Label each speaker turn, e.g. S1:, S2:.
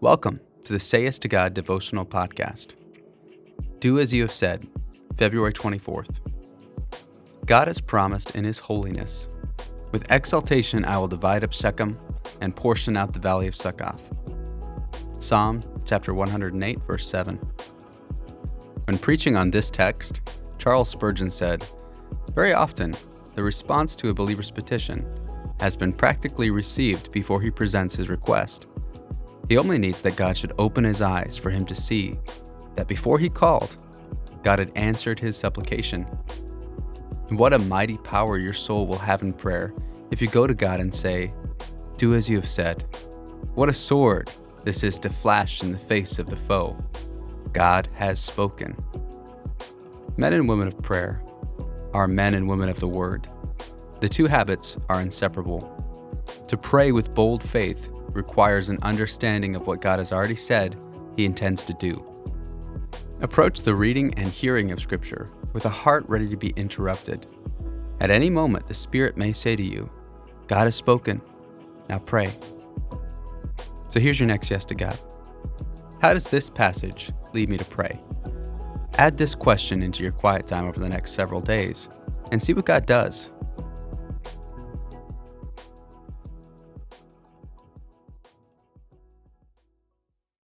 S1: Welcome to the Say Yes to God devotional podcast. Do as you have said, February 24th. God has promised in his holiness, with exaltation I will divide up Shechem and portion out the valley of Succoth. Psalm chapter 108, verse 7. When preaching on this text, Charles Spurgeon said, Very often, the response to a believer's petition has been practically received before he presents his request. He only needs that God should open his eyes for him to see that before he called, God had answered his supplication. What a mighty power your soul will have in prayer if you go to God and say, Do as you have said. What a sword this is to flash in the face of the foe. God has spoken. Men and women of prayer are men and women of the Word. The two habits are inseparable. To pray with bold faith requires an understanding of what God has already said He intends to do. Approach the reading and hearing of Scripture with a heart ready to be interrupted. At any moment, the Spirit may say to you, God has spoken, now pray. So here's your next yes to God. How does this passage lead me to pray? Add this question into your quiet time over the next several days and see what God does.